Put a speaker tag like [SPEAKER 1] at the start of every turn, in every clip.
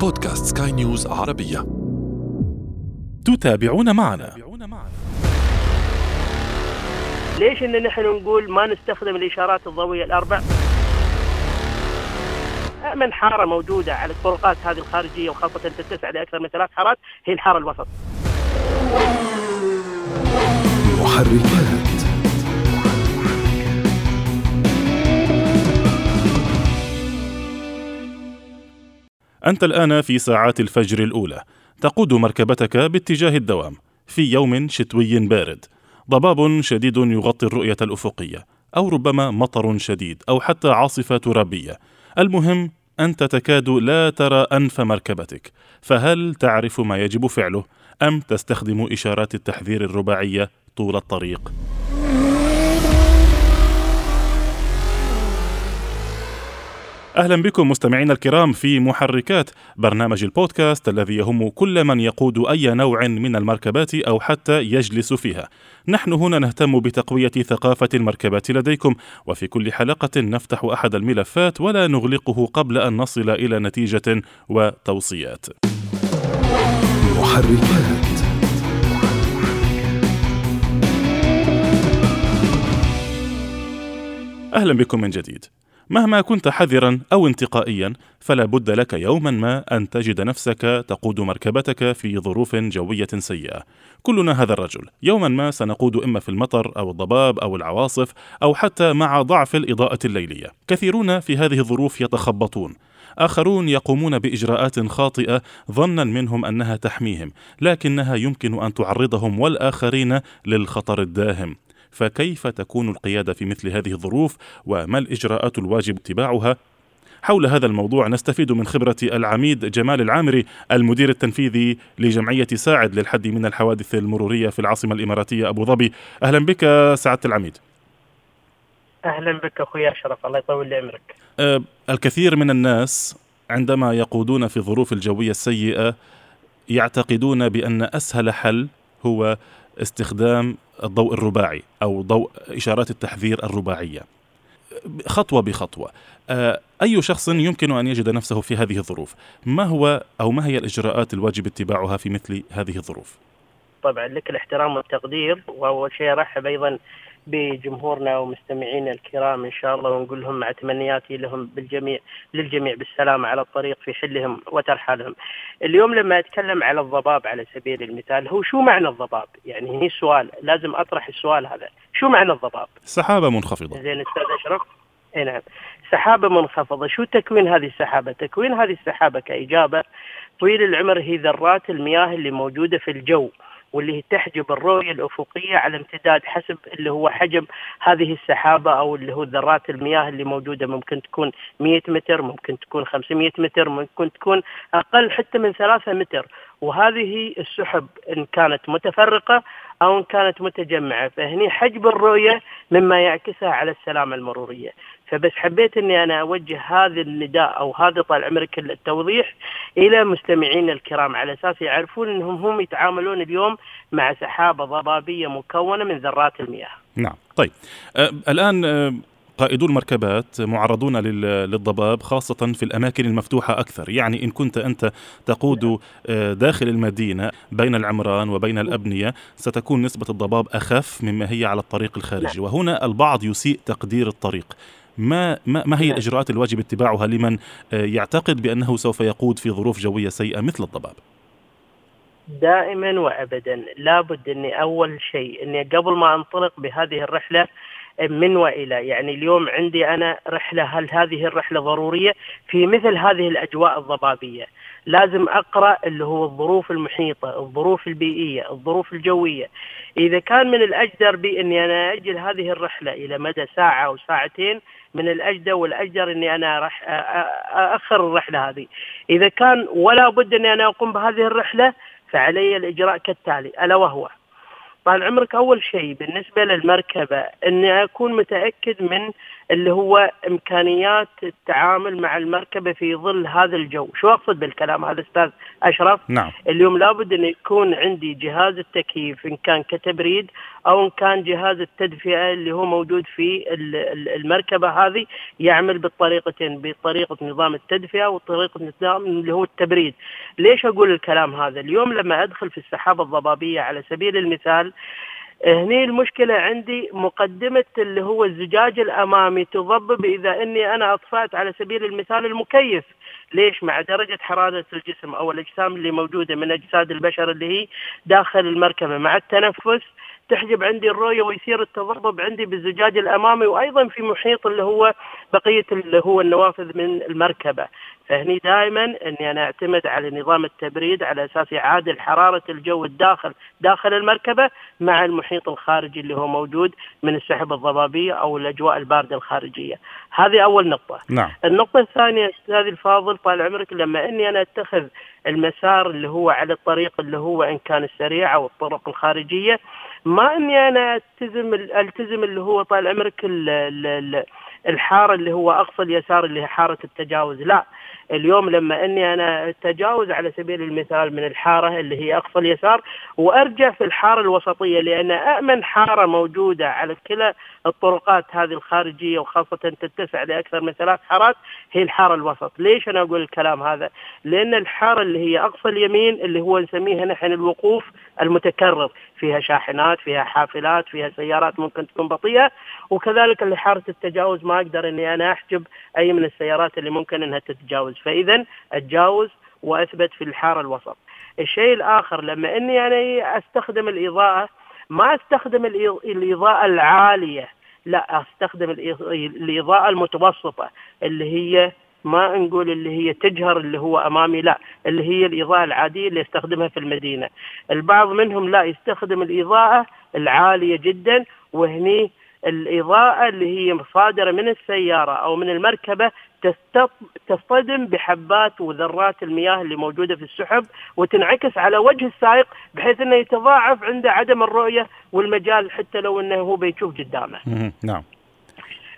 [SPEAKER 1] بودكاست سكاي نيوز عربية
[SPEAKER 2] تتابعون معنا
[SPEAKER 3] ليش إن نحن نقول ما نستخدم الإشارات الضوئية الأربع؟ من حارة موجودة على الطرقات هذه الخارجية وخاصة تتسع لأكثر من ثلاث حارات هي الحارة الوسط.
[SPEAKER 1] محركات
[SPEAKER 2] أنت الآن في ساعات الفجر الأولى. تقود مركبتك باتجاه الدوام في يوم شتوي بارد. ضباب شديد يغطي الرؤية الأفقية أو ربما مطر شديد أو حتى عاصفة ترابية. المهم أنت تكاد لا ترى أنف مركبتك. فهل تعرف ما يجب فعله؟ أم تستخدم إشارات التحذير الرباعية طول الطريق؟ أهلا بكم مستمعينا الكرام في محركات برنامج البودكاست الذي يهم كل من يقود أي نوع من المركبات أو حتى يجلس فيها. نحن هنا نهتم بتقوية ثقافة المركبات لديكم وفي كل حلقة نفتح أحد الملفات ولا نغلقه قبل أن نصل إلى نتيجة وتوصيات.
[SPEAKER 1] محركات
[SPEAKER 2] أهلا بكم من جديد. مهما كنت حذرا أو انتقائيا فلا بد لك يوما ما أن تجد نفسك تقود مركبتك في ظروف جوية سيئة. كلنا هذا الرجل. يوما ما سنقود إما في المطر أو الضباب أو العواصف أو حتى مع ضعف الإضاءة الليلية. كثيرون في هذه الظروف يتخبطون. آخرون يقومون بإجراءات خاطئة ظنا منهم أنها تحميهم، لكنها يمكن أن تعرضهم والآخرين للخطر الداهم. فكيف تكون القيادة في مثل هذه الظروف وما الإجراءات الواجب اتباعها؟ حول هذا الموضوع نستفيد من خبرة العميد جمال العامري المدير التنفيذي لجمعية ساعد للحد من الحوادث المرورية في العاصمة الإماراتية أبو ظبي. أهلا بك سعادة العميد.
[SPEAKER 3] أهلا بك أخوي أشرف الله يطول عمرك.
[SPEAKER 2] أه الكثير من الناس عندما يقودون في الظروف الجوية السيئة يعتقدون بأن أسهل حل هو استخدام الضوء الرباعي أو ضوء إشارات التحذير الرباعية. خطوة بخطوة. آه، أي شخص يمكن أن يجد نفسه في هذه الظروف؟ ما هو أو ما هي الإجراءات الواجب اتباعها في مثل هذه الظروف؟
[SPEAKER 3] طبعا لك الاحترام والتقدير وأول شيء أرحب أيضا بجمهورنا ومستمعينا الكرام إن شاء الله ونقول لهم مع تمنياتي لهم بالجميع للجميع بالسلامه على الطريق في حلهم وترحالهم. اليوم لما أتكلم على الضباب على سبيل المثال هو شو معنى الضباب؟ يعني هني سؤال لازم أطرح السؤال هذا، شو معنى الضباب؟
[SPEAKER 2] سحابة منخفضة.
[SPEAKER 3] زين أستاذ أشرف؟ إي نعم. سحابة منخفضة. شو تكوين هذه السحابة؟ تكوين هذه السحابة كإجابة طويل العمر هي ذرات المياه اللي موجودة في الجو. واللي هي تحجب الرؤية الأفقية على امتداد حسب اللي هو حجم هذه السحابة أو اللي هو ذرات المياه اللي موجودة. ممكن تكون 100 متر ممكن تكون 500 متر ممكن تكون أقل حتى من 3 متر. وهذه السحب إن كانت متفرقة أو إن كانت متجمعة فهني حجب الرؤية مما يعكسها على السلامة المرورية. فبس حبيت إني أنا أوجه هذا النداء أو هذا طال عمرك التوضيح إلى مستمعينا الكرام. على أساس يعرفون إنهم هم يتعاملون اليوم مع سحابة ضبابية مكونة من ذرات المياه.
[SPEAKER 2] نعم طيب. آه الآن آه قائدو المركبات معرضون لل- للضباب خاصة في الأماكن المفتوحة أكثر. يعني إن كنت أنت تقود آه، داخل المدينة بين العمران وبين الأبنية ستكون نسبة الضباب أخف مما هي على الطريق الخارجي. وهنا البعض يسيء تقدير الطريق. ما ما ما هي
[SPEAKER 3] نعم.
[SPEAKER 2] الإجراءات الواجب اتباعها لمن آه، يعتقد بأنه سوف يقود في ظروف جوية سيئة مثل الضباب؟
[SPEAKER 3] دائما وابدا. لابد إني أول شيء إني قبل ما أنطلق بهذه الرحلة من وإلى. يعني اليوم عندي أنا رحلة هل هذه الرحلة ضرورية؟ في مثل هذه الأجواء الضبابية. لازم أقرأ اللي هو الظروف المحيطة الظروف البيئية الظروف الجوية. إذا كان من الأجدر بي إني أنا أجل هذه الرحلة إلى مدى ساعة أو ساعتين من الأجدر والأجدر إني أنا راح اخر الرحلة هذه. إذا كان ولا بد إني أنا أقوم بهذه الرحلة فعلي الإجراء كالتالي ألا وهو. طال عمرك أول شيء بالنسبة للمركبة إني أكون متأكد من اللي هو إمكانيات التعامل مع المركبة في ظل هذا الجو، شو أقصد بالكلام هذا أستاذ أشرف؟
[SPEAKER 2] نعم
[SPEAKER 3] اليوم لابد إن يكون عندي جهاز التكييف إن كان كتبريد أو إن كان جهاز التدفئة اللي هو موجود في المركبة هذه يعمل بالطريقتين بطريقة نظام التدفئة وطريقة نظام اللي هو التبريد. ليش أقول الكلام هذا؟ اليوم لما أدخل في السحابة الضبابية على سبيل المثال هني المشكلة عندي مقدمة اللي هو الزجاج الأمامي. تضبب إذا أني أنا أطفأت على سبيل المثال المكيف. ليش؟ مع درجة حرارة الجسم أو الأجسام اللي موجودة من أجساد البشر اللي هي داخل المركبة. مع التنفس تحجب عندي الرؤية ويصير التضبب عندي بالزجاج الأمامي. وأيضا في محيط اللي هو بقية اللي هو النوافذ من المركبة. فهني دائما إني أنا أعتمد على نظام التبريد على أساس يعادل حرارة الجو الداخل داخل المركبة مع المحيط الخارجي اللي هو موجود من السحب الضبابية أو الأجواء الباردة الخارجية. هذه أول نقطة.
[SPEAKER 2] نعم.
[SPEAKER 3] النقطة الثانية أستاذ الفاضل طال عمرك لما إني أنا أتخذ المسار اللي هو على الطريق اللي هو إن كان السريع أو الطرق الخارجية. ما أني أنا ألتزم ألتزم اللي هو طال عمرك الحارة اللي هو أقصى اليسار اللي هي حارة التجاوز. لا اليوم لما أني أنا أتجاوز على سبيل المثال من الحارة اللي هي أقصى اليسار وأرجع في الحارة الوسطية لأن امن حارة موجودة على كلا الطرقات هذه الخارجية وخاصة تتسع لأكثر من ثلاث حارات هي الحارة الوسط، ليش أنا أقول الكلام هذا؟ لأن الحارة اللي هي أقصى اليمين اللي هو نسميها نحن الوقوف المتكرر، فيها شاحنات، فيها حافلات، فيها سيارات ممكن تكون بطيئة، وكذلك اللي حاره التجاوز ما أقدر إني أنا أحجب أي من السيارات اللي ممكن إنها تتجاوز، فإذا أتجاوز وأثبت في الحاره الوسط. الشيء الآخر لما إني أنا أستخدم الإضاءة ما أستخدم الإضاءة العالية لا أستخدم الإضاءة المتوسطة اللي هي ما نقول اللي هي تجهر اللي هو أمامي لا اللي هي الإضاءة العادية اللي يستخدمها في المدينة. البعض منهم لا يستخدم الإضاءة العالية جدا وهني الإضاءة اللي هي صادرة من السيارة أو من المركبة تصطدم بحبات وذرات المياه اللي موجودة في السحب وتنعكس على وجه السائق بحيث أنه يتضاعف عنده عدم الرؤية والمجال حتى لو أنه هو بيشوف قدامه.
[SPEAKER 2] نعم.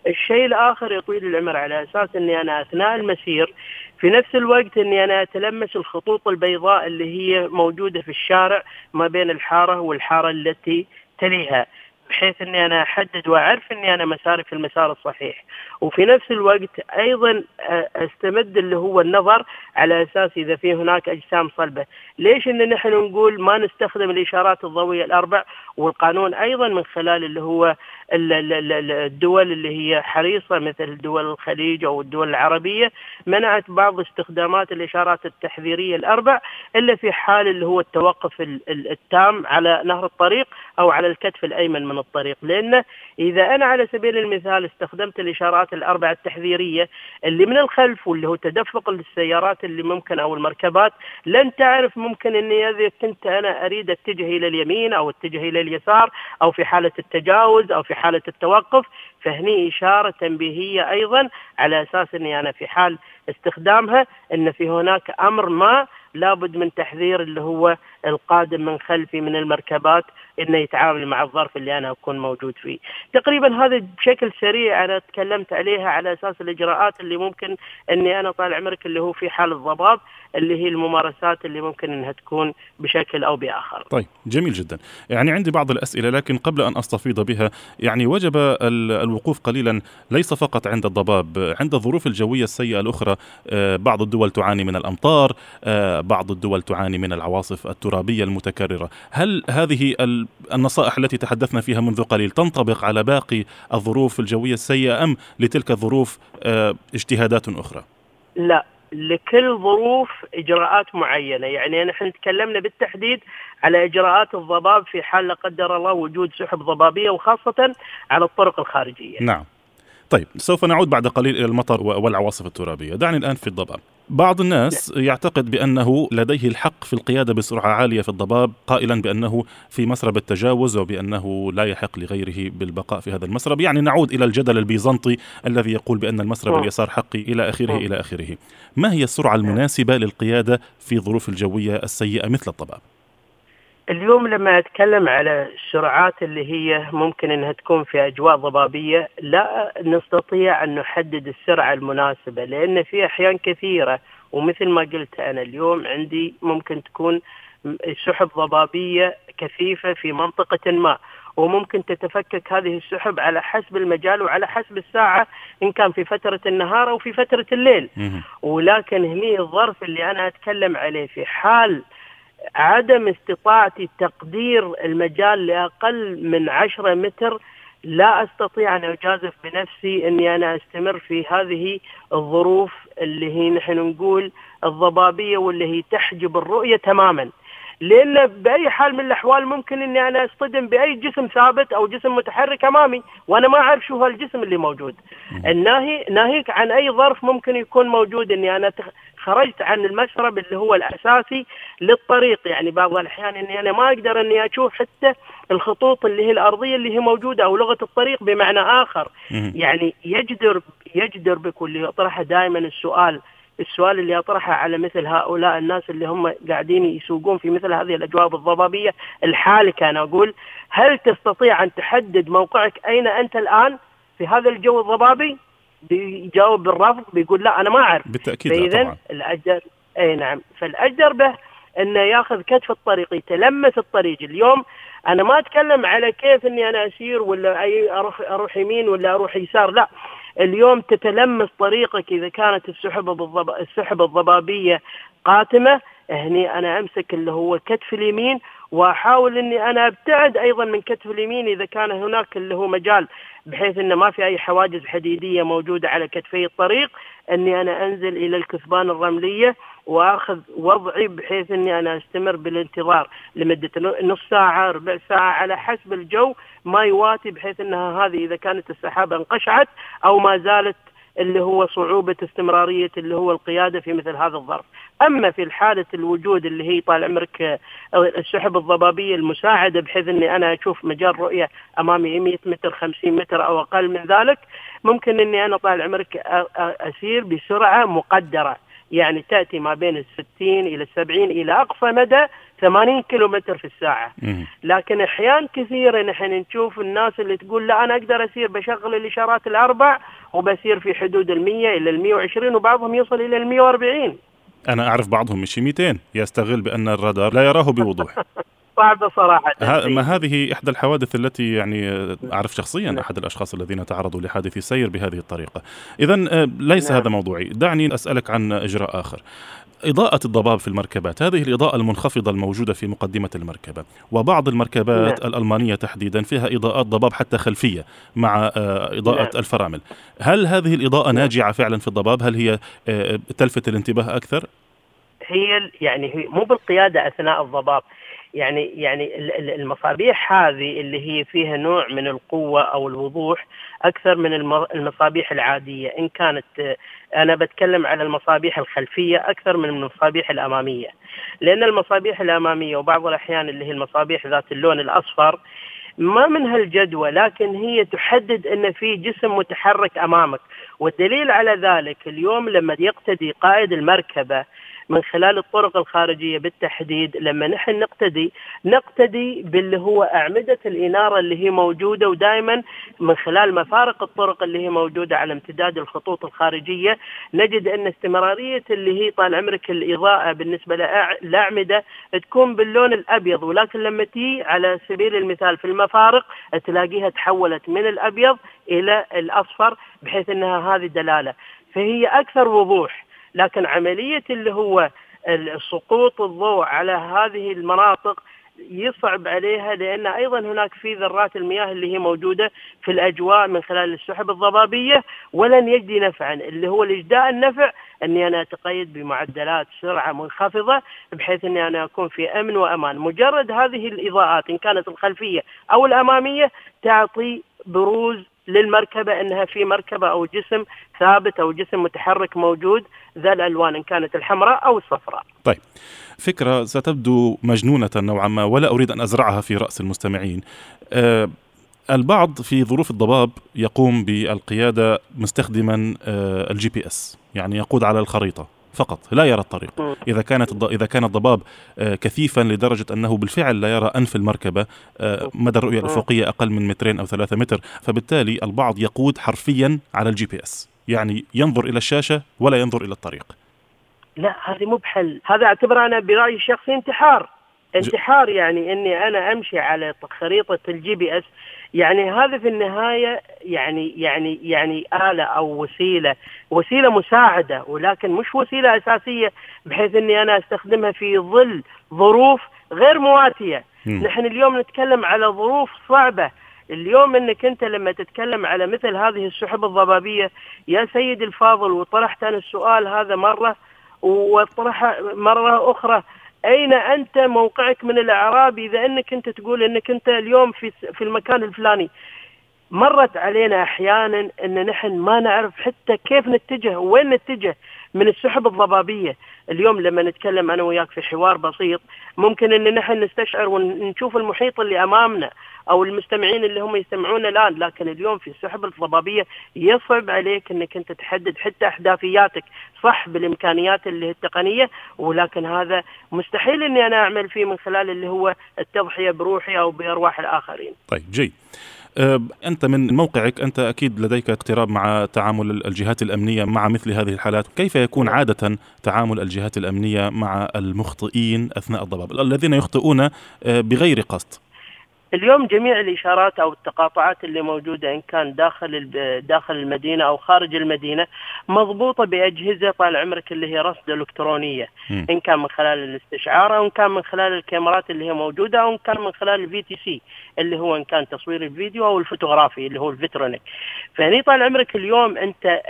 [SPEAKER 3] الشيء الآخر يا طويل العمر على أساس أني أنا أثناء المسير في نفس الوقت أني أنا أتلمس الخطوط البيضاء اللي هي موجودة في الشارع ما بين الحارة والحارة التي تليها بحيث إني أنا أحدد وأعرف إني أنا مساري في المسار الصحيح. وفي نفس الوقت أيضا أستمد اللي هو النظر على أساس إذا في هناك أجسام صلبة. ليش إن نحن نقول ما نستخدم الإشارات الضوئية الأربع والقانون أيضا من خلال اللي هو الدول اللي هي حريصة مثل دول الخليج أو الدول العربية منعت بعض استخدامات الإشارات التحذيرية الأربع إلا في حال اللي هو التوقف التام على نهر الطريق أو على الكتف الأيمن من الطريق. لأن إذا أنا على سبيل المثال استخدمت الإشارات الأربع التحذيرية اللي من الخلف واللي هو تدفق للسيارات اللي ممكن أو المركبات لن تعرف ممكن إني إذا كنت أنا أريد أتجه إلى اليمين أو أتجه إلى اليسار أو في حالة التجاوز أو في حالة التوقف فهني إشارة تنبيهيه أيضا على أساس إني أنا في حال استخدامها إن في هناك أمر ما لابد من تحذير اللي هو القادم من خلفي من المركبات إنه يتعامل مع الظرف اللي أنا أكون موجود فيه. تقريبا هذا بشكل سريع أنا تكلمت عليها على أساس الإجراءات اللي ممكن إني أنا طال عمرك اللي هو في حال الضباب اللي هي الممارسات اللي ممكن إنها تكون بشكل أو بآخر.
[SPEAKER 2] طيب جميل جدا. يعني عندي بعض الأسئلة لكن قبل أن أستفيض بها يعني وجب الوقوف قليلا ليس فقط عند الضباب، عند الظروف الجوية السيئة الأخرى آه، بعض الدول تعاني من الأمطار، آه، بعض الدول تعاني من العواصف الترابية المتكررة، هل هذه النصائح التي تحدثنا فيها منذ قليل تنطبق على باقي الظروف الجوية السيئة أم لتلك الظروف آه، اجتهادات أخرى؟
[SPEAKER 3] لا لكل ظروف إجراءات معينة، يعني نحن تكلمنا بالتحديد على إجراءات الضباب في حال لا قدر الله وجود سحب ضبابية وخاصة على الطرق الخارجية.
[SPEAKER 2] نعم. طيب سوف نعود بعد قليل إلى المطر والعواصف الترابية، دعني الآن في الضباب. بعض الناس يعتقد بأنه لديه الحق في القيادة بسرعة عالية في الضباب قائلا بأنه في مسرب التجاوز وبأنه لا يحق لغيره بالبقاء في هذا المسرب، يعني نعود إلى الجدل البيزنطي الذي يقول بأن المسرب اليسار حقي إلى آخره إلى آخره. ما هي السرعة المناسبة للقيادة في ظروف الجوية السيئة مثل الضباب؟
[SPEAKER 3] اليوم لما أتكلم على السرعات اللي هي ممكن إنها تكون في أجواء ضبابية لا نستطيع أن نحدد السرعة المناسبة لأن في أحيان كثيرة ومثل ما قلت أنا اليوم عندي ممكن تكون سحب ضبابية كثيفة في منطقة ما وممكن تتفكك هذه السحب على حسب المجال وعلى حسب الساعة إن كان في فترة النهار أو في فترة الليل. ولكن هني الظرف اللي أنا أتكلم عليه في حال عدم استطاعتي تقدير المجال لأقل من عشرة متر لا أستطيع أن أجازف بنفسي إني أنا أستمر في هذه الظروف اللي هي نحن نقول الضبابية واللي هي تحجب الرؤية تماما. لأن بأي حال من الأحوال ممكن إني أنا أصطدم بأي جسم ثابت أو جسم متحرك أمامي وأنا ما أعرف شو هالجسم اللي موجود الناهي ناهيك عن أي ظرف ممكن يكون موجود إني أنا خرجت عن المسرب اللي هو الأساسي للطريق. يعني بعض الأحيان إني أنا ما أقدر إني أشوف حتى الخطوط اللي هي الأرضية اللي هي موجودة أو لغة الطريق بمعنى آخر. يعني يجدر يجدر بك واللي يطرح دائما السؤال السؤال اللي اطرحه على مثل هؤلاء الناس اللي هم قاعدين يسوقون في مثل هذه الأجواء الضبابية الحالكه أنا أقول هل تستطيع أن تحدد موقعك أين أنت الآن في هذا الجو الضبابي؟ بيجاوب بالرفض بيقول لا أنا ما أعرف.
[SPEAKER 2] بالتأكيد فاذا
[SPEAKER 3] الاجدر اي نعم. فالاجدر به إنه يأخذ كتف الطريق يتلمس الطريق. اليوم أنا ما أتكلم على كيف إني أنا أسير ولا أي أروح أروح يمين ولا أروح يسار لا. اليوم تتلمس طريقك إذا كانت السحب الضب... السحب الضبابية قاتمة هني أنا أمسك اللي هو كتف اليمين وأحاول إني أنا أبتعد أيضا من كتف اليمين إذا كان هناك اللي هو مجال بحيث إنه ما في أي حواجز حديدية موجودة على كتفي الطريق إني أنا أنزل إلى الكثبان الرملية وأخذ وضعي بحيث إني أنا أستمر بالانتظار لمدة نص ساعة ربع ساعة على حسب الجو ما يواتي بحيث إنها هذه إذا كانت السحابة انقشعت أو ما زالت اللي هو صعوبة استمرارية اللي هو القيادة في مثل هذا الظرف. أما في حالة الوجود اللي هي طال عمرك السحب الضبابية المساعدة بحيث أني أنا أشوف مجال رؤية أمامي 100 متر 50 متر أو أقل من ذلك ممكن أني أنا طال عمرك أسير بسرعة مقدرة. يعني تأتي ما بين الستين إلى السبعين إلى أقصى مدى 80 كيلومتر في الساعة. لكن أحيان كثيرة نحن نشوف الناس اللي تقول لا أنا أقدر أسير بشغل الإشارات الأربع وبسير في حدود ال 100 إلى ال 120 وبعضهم يوصل إلى ال 140
[SPEAKER 2] أنا أعرف بعضهم مشي 200 يستغل بأن الرادار لا يراه بوضوح.
[SPEAKER 3] صعبة صراحة.
[SPEAKER 2] ما هذه إحدى الحوادث التي يعني أعرف شخصيا أحد الأشخاص الذين تعرضوا لحادث سير بهذه الطريقة. إذا آه، ليس نعم. هذا موضوعي. دعني أسألك عن إجراء آخر. إضاءة الضباب في المركبات هذه الإضاءة المنخفضة الموجودة في مقدمة المركبة وبعض المركبات نعم. الألمانية تحديدا فيها إضاءات ضباب حتى خلفية مع آه، إضاءة نعم. الفرامل هل هذه الإضاءة نعم. ناجعة فعلا في الضباب هل هي آه، تلفت الانتباه أكثر
[SPEAKER 3] هي يعني هي مو بالقيادة أثناء الضباب يعني يعني المصابيح هذه اللي هي فيها نوع من القوة أو الوضوح أكثر من المصابيح العادية إن كانت أنا بتكلم على المصابيح الخلفية أكثر من المصابيح الأمامية. لأن المصابيح الأمامية وبعض الأحيان اللي هي المصابيح ذات اللون الأصفر ما منها الجدوى لكن هي تحدد أن في جسم متحرك أمامك. والدليل على ذلك اليوم لما يقتدي قائد المركبة من خلال الطرق الخارجية بالتحديد لما نحن نقتدي نقتدي باللي هو أعمدة الإنارة اللي هي موجودة ودائما من خلال مفارق الطرق اللي هي موجودة على امتداد الخطوط الخارجية نجد أن استمرارية اللي هي طال عمرك الإضاءة بالنسبة للاعمده تكون باللون الأبيض. ولكن لما تي على سبيل المثال في المفارق تلاقيها تحولت من الأبيض إلى الأصفر بحيث إنها هذه دلالة. فهي أكثر وضوح. لكن عملية اللي هو سقوط الضوء على هذه المناطق يصعب عليها لأن أيضا هناك في ذرات المياه اللي هي موجودة في الأجواء من خلال السحب الضبابية ولن يجدي نفعا. اللي هو الاجداء النفع إني أنا أتقيد بمعدلات سرعة منخفضة بحيث إني أنا أكون في أمن وأمان، مجرد هذه الإضاءات إن كانت الخلفية أو الأمامية تعطي بروز للمركبة أنها في مركبة أو جسم ثابت أو جسم متحرك موجود ذا الألوان إن كانت الحمراء أو الصفراء.
[SPEAKER 2] طيب فكرة ستبدو مجنونة نوعا ما ولا أريد أن أزرعها في رأس المستمعين. أه البعض في ظروف الضباب يقوم بالقيادة مستخدما أه ال GPS يعني يقود على الخريطة. فقط لا يرى الطريق. إذا كانت إذا كان الضباب آه، كثيفا لدرجة أنه بالفعل لا يرى أنف المركبة آه، مدى الرؤية الأفقية أقل من مترين أو ثلاثة متر فبالتالي البعض يقود حرفيا على ال GPS. يعني ينظر إلى الشاشة ولا ينظر إلى الطريق.
[SPEAKER 3] لا هذه مو بحل. هذا أعتبر أنا برأيي الشخصي انتحار. انتحار يعني إني أنا أمشي على خريطة ال GPS يعني هذا في النهاية يعني يعني يعني آلة أو وسيلة وسيلة مساعدة ولكن مش وسيلة أساسية بحيث إني أنا أستخدمها في ظل ظروف غير مواتية م. نحن اليوم نتكلم على ظروف صعبة اليوم إنك أنت لما تتكلم على مثل هذه السحب الضبابية يا سيدي الفاضل وطرحت أنا السؤال هذا مرة وطرح مرة أخرى أين أنت موقعك من الإعراب إذا أنك أنت تقول أنك أنت اليوم في في المكان الفلاني؟ مرت علينا أحيانا أن نحن ما نعرف حتى كيف نتجه وين نتجه؟ من السحب الضبابية، اليوم لما نتكلم أنا وياك في حوار بسيط ممكن إن نحن نستشعر ونشوف المحيط اللي أمامنا أو المستمعين اللي هم يستمعون الآن، لكن اليوم في السحب الضبابية يصعب عليك إنك أنت تحدد حتى احداثياتك، صح بالإمكانيات اللي هي التقنية ولكن هذا مستحيل إني أنا أعمل فيه من خلال اللي هو التضحية بروحي أو بأرواح الآخرين.
[SPEAKER 2] طيب جيد. أه، أنت من موقعك أنت أكيد لديك اقتراب مع تعامل الجهات الأمنية مع مثل هذه الحالات. كيف يكون نعم. عادة تعامل الجهات الأمنية مع المخطئين أثناء الضباب؟ الذين يخطئون أه، بغير قصد.
[SPEAKER 3] اليوم جميع الإشارات أو التقاطعات اللي موجودة إن كان داخل داخل المدينة أو خارج المدينة مضبوطة بأجهزة طال عمرك اللي هي رصد إلكترونية. م. إن كان من خلال الاستشعار أو إن كان من خلال الكاميرات اللي هي موجودة أو إن كان من خلال الفي تي سي اللي هو إن كان تصوير الفيديو أو الفوتوغرافي اللي هو الفيترونيك فهني طال عمرك اليوم أنت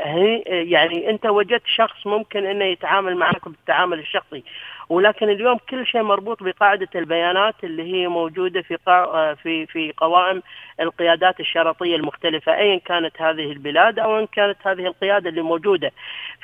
[SPEAKER 3] يعني أنت وجدت شخص ممكن إنه يتعامل معك بالتعامل الشخصي. ولكن اليوم كل شيء مربوط بقاعدة البيانات اللي هي موجودة في في في قوائم القيادات الشرطية المختلفة ايا كانت هذه البلاد أو أن كانت هذه القيادة اللي موجودة.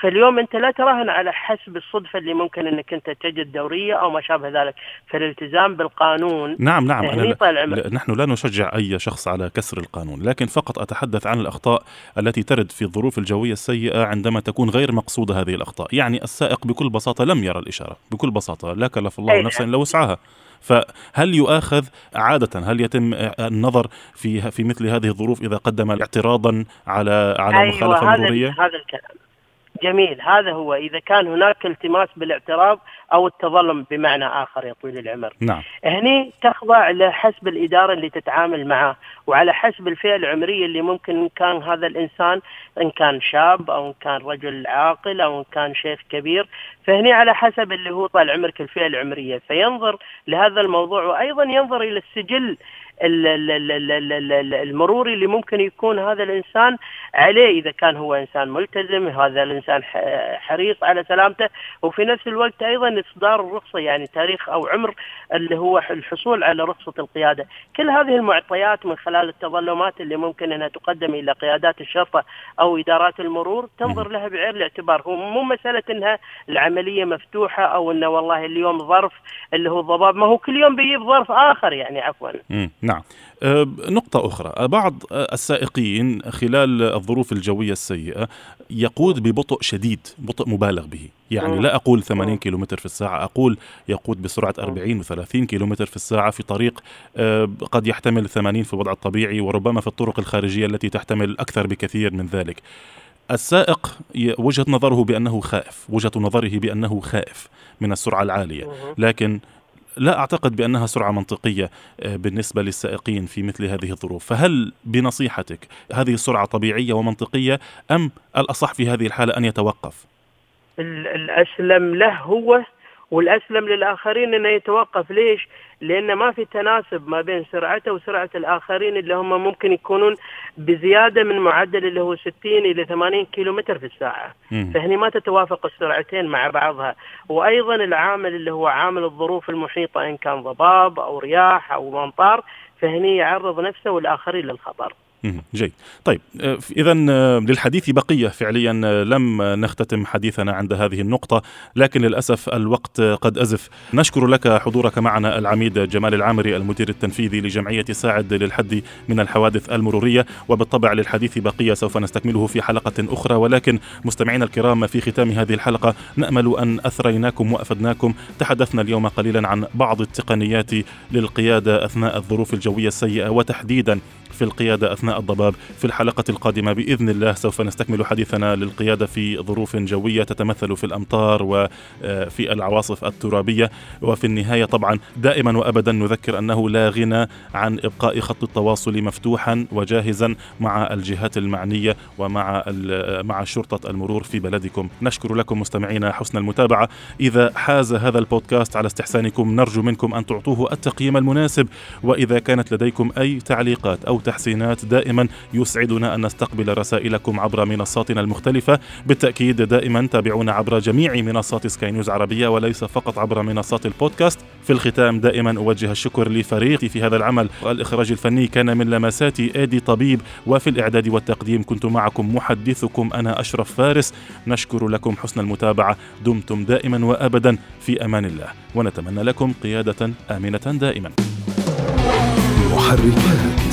[SPEAKER 3] فاليوم أنت لا تراهن على حسب الصدفة اللي ممكن أنك أنت تجد دورية أو ما شابه ذلك. فالالتزام بالقانون
[SPEAKER 2] نعم نعم. أنا نحن لا نشجع أي شخص على كسر القانون لكن فقط أتحدث عن الأخطاء التي ترد في الظروف الجوية السيئة عندما تكون غير مقصودة هذه الأخطاء. يعني السائق بكل بساطة لم يرى الإشارة بكل بساطه لا كلف الله نفسا إلا وسعها. فهل يؤاخذ عادة هل يتم النظر في في مثل هذه الظروف إذا قدم اعتراضا على على أيوة مخالفة مرورية؟
[SPEAKER 3] هذا الكلام. جميل. هذا هو. إذا كان هناك التماس بالاعتراض أو التظلم بمعنى آخر يا طويل العمر.
[SPEAKER 2] نعم.
[SPEAKER 3] هني تخضع لحسب الإدارة اللي تتعامل معه وعلى حسب الفئة العمرية اللي ممكن إن كان هذا الإنسان إن كان شاب أو إن كان رجل عاقل أو إن كان شيخ كبير. فهني على حسب اللي هو طال عمرك الفئة العمرية. فينظر لهذا الموضوع وأيضا ينظر إلى السجل المروري اللي ممكن يكون هذا الإنسان عليه إذا كان هو إنسان ملتزم هذا الإنسان حريص على سلامته. وفي نفس الوقت أيضا إصدار الرخصة يعني تاريخ أو عمر اللي هو الحصول على رخصة القيادة. كل هذه المعطيات من خلال التظلمات اللي ممكن أنها تقدم إلى قيادات الشرطة أو إدارات المرور تنظر لها بعين الاعتبار. هو مو مسألة إنها العملية مفتوحة أو إنه والله اليوم ظرف اللي هو الضباب. ما هو كل يوم بيجيب ظرف آخر يعني عفوا.
[SPEAKER 2] نعم. أه، نقطة أخرى. بعض السائقين خلال الظروف الجوية السيئة يقود ببطء شديد بطء مبالغ به. يعني لا أقول 80 كيلومتر في الساعة أقول يقود بسرعة 40 و30 كيلومتر في الساعة في طريق أه، قد يحتمل 80 في الوضع الطبيعي وربما في الطرق الخارجية التي تحتمل أكثر بكثير من ذلك. السائق وجهة نظره بأنه خائف وجهة نظره بأنه خائف من السرعة العالية. لكن لا أعتقد بأنها سرعة منطقية آه، بالنسبة للسائقين في مثل هذه الظروف، فهل بنصيحتك هذه السرعة طبيعية ومنطقية أم الأصح في هذه الحالة أن يتوقف؟
[SPEAKER 3] الأسلم له هو والأسلم للآخرين إنه يتوقف ليش؟ لأن ما في تناسب ما بين سرعته وسرعة الآخرين اللي هم ممكن يكونون بزيادة من معدل اللي هو 60 إلى 80 كيلومتر في الساعة. فهني ما تتوافق السرعتين مع بعضها وأيضا العامل اللي هو عامل الظروف المحيطة إن كان ضباب أو رياح أو امطار فهني يعرض نفسه والآخرين للخطر
[SPEAKER 2] جيد. طيب آه، إذا آه، للحديث بقية فعليا آه، لم نختتم حديثنا عند هذه النقطة لكن للأسف الوقت قد أزف. نشكر لك حضورك معنا العميد جمال العامري المدير التنفيذي لجمعية ساعد للحد من الحوادث المرورية. وبالطبع للحديث بقية سوف نستكمله في حلقة أخرى. ولكن مستمعينا الكرام في ختام هذه الحلقة نأمل أن أثريناكم وأفدناكم. تحدثنا اليوم قليلا عن بعض التقنيات للقيادة أثناء الظروف الجوية السيئة وتحديدا في القيادة أثناء الضباب في الحلقة القادمة بإذن الله. سوف نستكمل حديثنا للقيادة في ظروف جوية تتمثل في الأمطار وفي العواصف الترابية وفي النهاية طبعا دائما وأبدا نذكر أنه لا غنى عن إبقاء خط التواصل مفتوحا وجاهزا مع الجهات المعنية ومع مع شرطة المرور في بلدكم. نشكر لكم مستمعينا حسن المتابعة. إذا حاز هذا البودكاست على استحسانكم نرجو منكم أن تعطوه التقييم المناسب. وإذا كانت لديكم أي تعليقات أو تحسينات دائما يسعدنا أن نستقبل رسائلكم عبر منصاتنا المختلفة. بالتأكيد دائما تابعونا عبر جميع منصات سكاي نيوز عربية وليس فقط عبر منصات البودكاست. في الختام دائما أوجه الشكر لفريقي في هذا العمل. والإخراج الفني كان من لمساتي آدي طبيب. وفي الإعداد والتقديم كنت معكم محدثكم أنا أشرف فارس. نشكر لكم حسن المتابعة. دمتم دائما وأبدا. في أمان الله. ونتمنى لكم قيادة آمنة دائما. محركات.